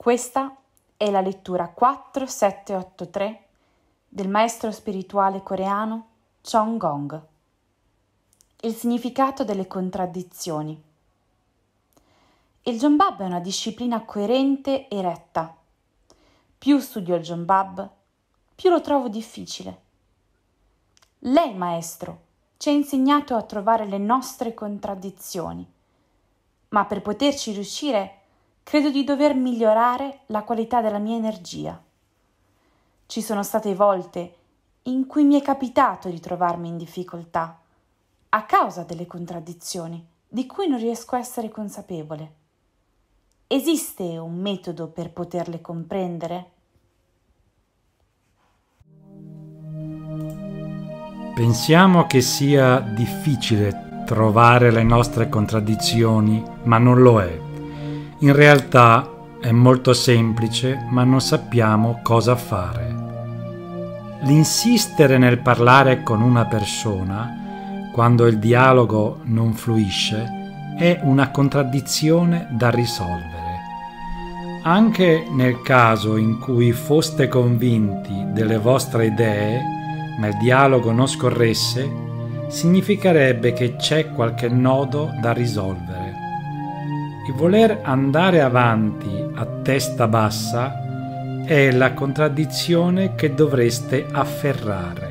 Questa è la lettura 4783 del maestro spirituale coreano Chong Gong. Il significato delle contraddizioni. Il Jonbab è una disciplina coerente e retta. Più studio il Jonbab, più lo trovo difficile. Lei, maestro, ci ha insegnato a trovare le nostre contraddizioni, ma per poterci riuscire credo di dover migliorare la qualità della mia energia. Ci sono state volte in cui mi è capitato di trovarmi in difficoltà a causa delle contraddizioni di cui non riesco a essere consapevole. Esiste un metodo per poterle comprendere? Pensiamo che sia difficile trovare le nostre contraddizioni, ma non lo è. In realtà è molto semplice, ma non sappiamo cosa fare. L'insistere nel parlare con una persona, quando il dialogo non fluisce, è una contraddizione da risolvere. Anche nel caso in cui foste convinti delle vostre idee, ma il dialogo non scorresse, significherebbe che c'è qualche nodo da risolvere. Il voler andare avanti a testa bassa è la contraddizione che dovreste afferrare.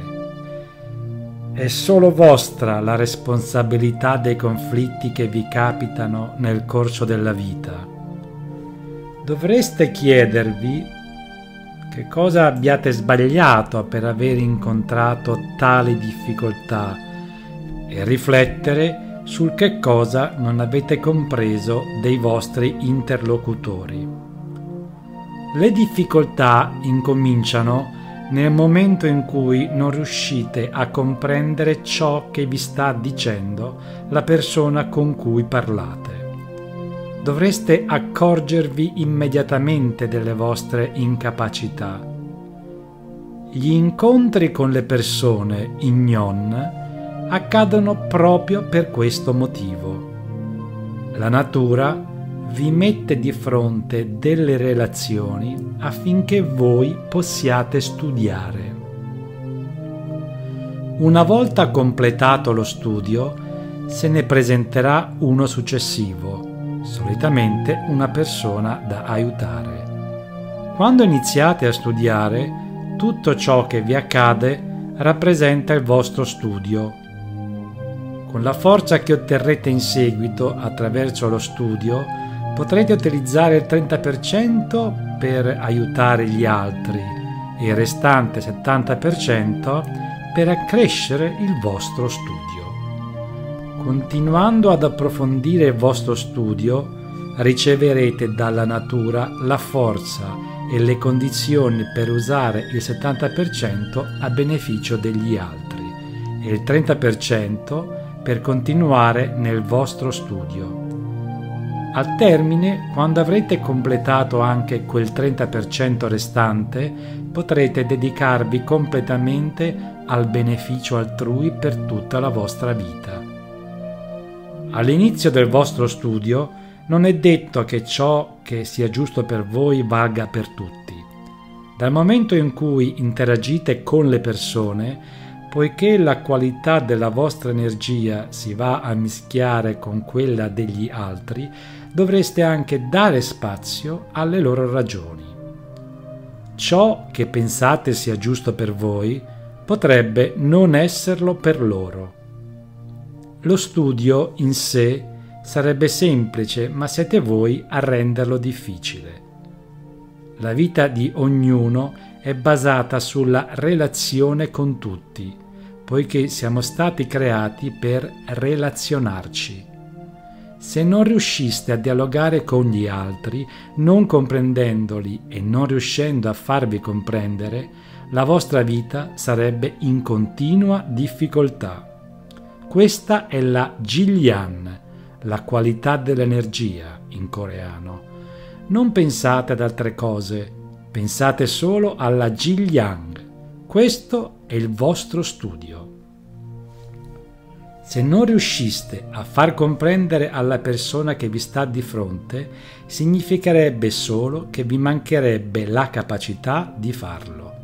È solo vostra la responsabilità dei conflitti che vi capitano nel corso della vita. Dovreste chiedervi che cosa abbiate sbagliato per aver incontrato tali difficoltà e riflettere sul che cosa non avete compreso dei vostri interlocutori. Le difficoltà incominciano nel momento in cui non riuscite a comprendere ciò che vi sta dicendo la persona con cui parlate. Dovreste accorgervi immediatamente delle vostre incapacità. Gli incontri con le persone in Nyon accadono proprio per questo motivo. La natura vi mette di fronte delle relazioni affinché voi possiate studiare. Una volta completato lo studio, se ne presenterà uno successivo, solitamente una persona da aiutare. Quando iniziate a studiare, tutto ciò che vi accade rappresenta il vostro studio con la forza che otterrete in seguito attraverso lo studio, potrete utilizzare il 30% per aiutare gli altri e il restante 70% per accrescere il vostro studio. Continuando ad approfondire il vostro studio, riceverete dalla natura la forza e le condizioni per usare il 70% a beneficio degli altri e il 30% per continuare nel vostro studio. Al termine, quando avrete completato anche quel 30% restante, potrete dedicarvi completamente al beneficio altrui per tutta la vostra vita. All'inizio del vostro studio non è detto che ciò che sia giusto per voi valga per tutti. Dal momento in cui interagite con le persone, poiché la qualità della vostra energia si va a mischiare con quella degli altri, dovreste anche dare spazio alle loro ragioni. Ciò che pensate sia giusto per voi potrebbe non esserlo per loro. Lo studio in sé sarebbe semplice, ma siete voi a renderlo difficile. La vita di ognuno è basata sulla relazione con tutti poiché siamo stati creati per relazionarci. Se non riusciste a dialogare con gli altri, non comprendendoli e non riuscendo a farvi comprendere, la vostra vita sarebbe in continua difficoltà. Questa è la Jilyan, la qualità dell'energia in coreano. Non pensate ad altre cose, pensate solo alla Jilyang. Questo è il vostro studio. Se non riusciste a far comprendere alla persona che vi sta di fronte, significherebbe solo che vi mancherebbe la capacità di farlo.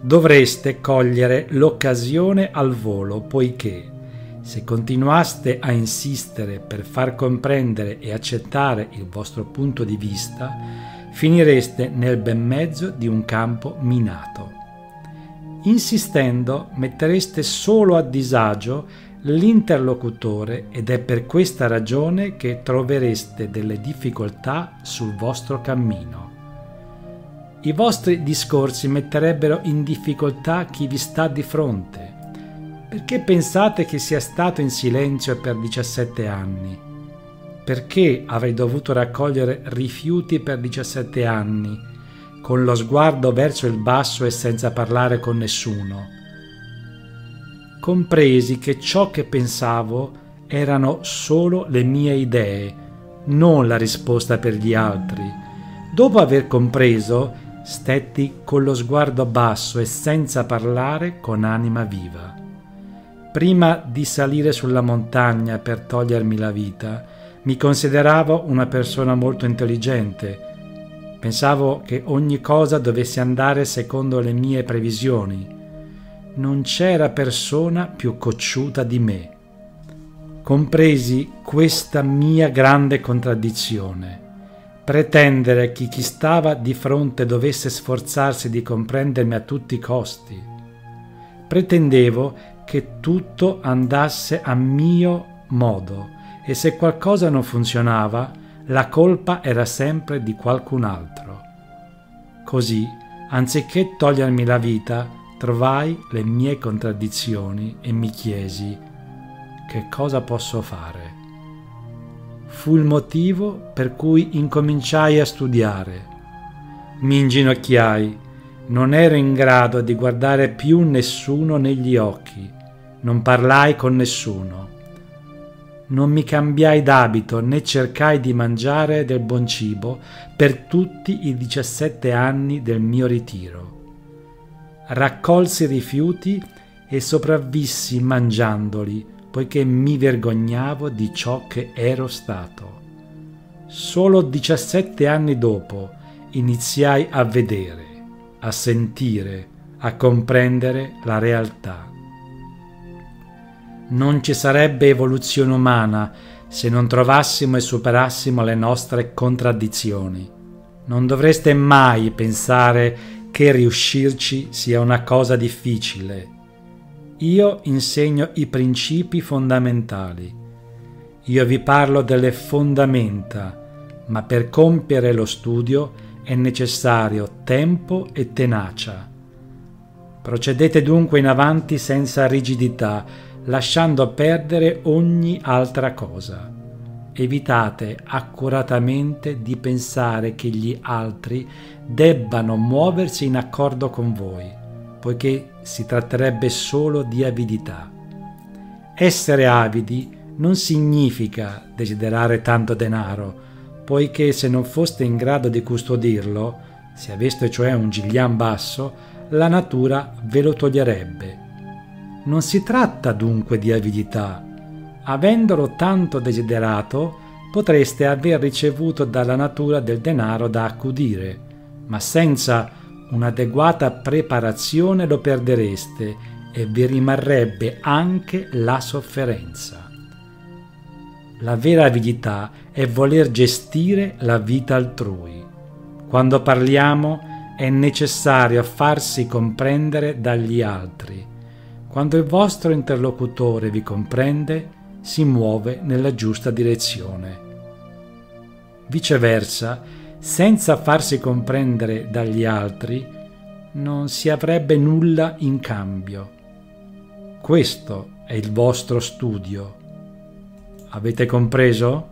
Dovreste cogliere l'occasione al volo, poiché se continuaste a insistere per far comprendere e accettare il vostro punto di vista, finireste nel ben mezzo di un campo minato. Insistendo mettereste solo a disagio l'interlocutore ed è per questa ragione che trovereste delle difficoltà sul vostro cammino. I vostri discorsi metterebbero in difficoltà chi vi sta di fronte. Perché pensate che sia stato in silenzio per 17 anni? Perché avrei dovuto raccogliere rifiuti per 17 anni, con lo sguardo verso il basso e senza parlare con nessuno? compresi che ciò che pensavo erano solo le mie idee, non la risposta per gli altri. Dopo aver compreso, stetti con lo sguardo basso e senza parlare con anima viva. Prima di salire sulla montagna per togliermi la vita, mi consideravo una persona molto intelligente. Pensavo che ogni cosa dovesse andare secondo le mie previsioni non c'era persona più cocciuta di me. Compresi questa mia grande contraddizione. Pretendere che chi stava di fronte dovesse sforzarsi di comprendermi a tutti i costi. Pretendevo che tutto andasse a mio modo e se qualcosa non funzionava, la colpa era sempre di qualcun altro. Così, anziché togliermi la vita, trovai le mie contraddizioni e mi chiesi che cosa posso fare. Fu il motivo per cui incominciai a studiare. Mi inginocchiai, non ero in grado di guardare più nessuno negli occhi, non parlai con nessuno. Non mi cambiai d'abito né cercai di mangiare del buon cibo per tutti i 17 anni del mio ritiro raccolsi rifiuti e sopravvissi mangiandoli, poiché mi vergognavo di ciò che ero stato. Solo 17 anni dopo iniziai a vedere, a sentire, a comprendere la realtà. Non ci sarebbe evoluzione umana se non trovassimo e superassimo le nostre contraddizioni. Non dovreste mai pensare che riuscirci sia una cosa difficile. Io insegno i principi fondamentali. Io vi parlo delle fondamenta, ma per compiere lo studio è necessario tempo e tenacia. Procedete dunque in avanti senza rigidità, lasciando perdere ogni altra cosa. Evitate accuratamente di pensare che gli altri debbano muoversi in accordo con voi, poiché si tratterebbe solo di avidità. Essere avidi non significa desiderare tanto denaro, poiché se non foste in grado di custodirlo, se aveste cioè un giglian basso, la natura ve lo toglierebbe. Non si tratta dunque di avidità. Avendolo tanto desiderato, potreste aver ricevuto dalla natura del denaro da accudire ma senza un'adeguata preparazione lo perdereste e vi rimarrebbe anche la sofferenza. La vera avidità è voler gestire la vita altrui. Quando parliamo è necessario farsi comprendere dagli altri. Quando il vostro interlocutore vi comprende, si muove nella giusta direzione. Viceversa, senza farsi comprendere dagli altri, non si avrebbe nulla in cambio. Questo è il vostro studio. Avete compreso?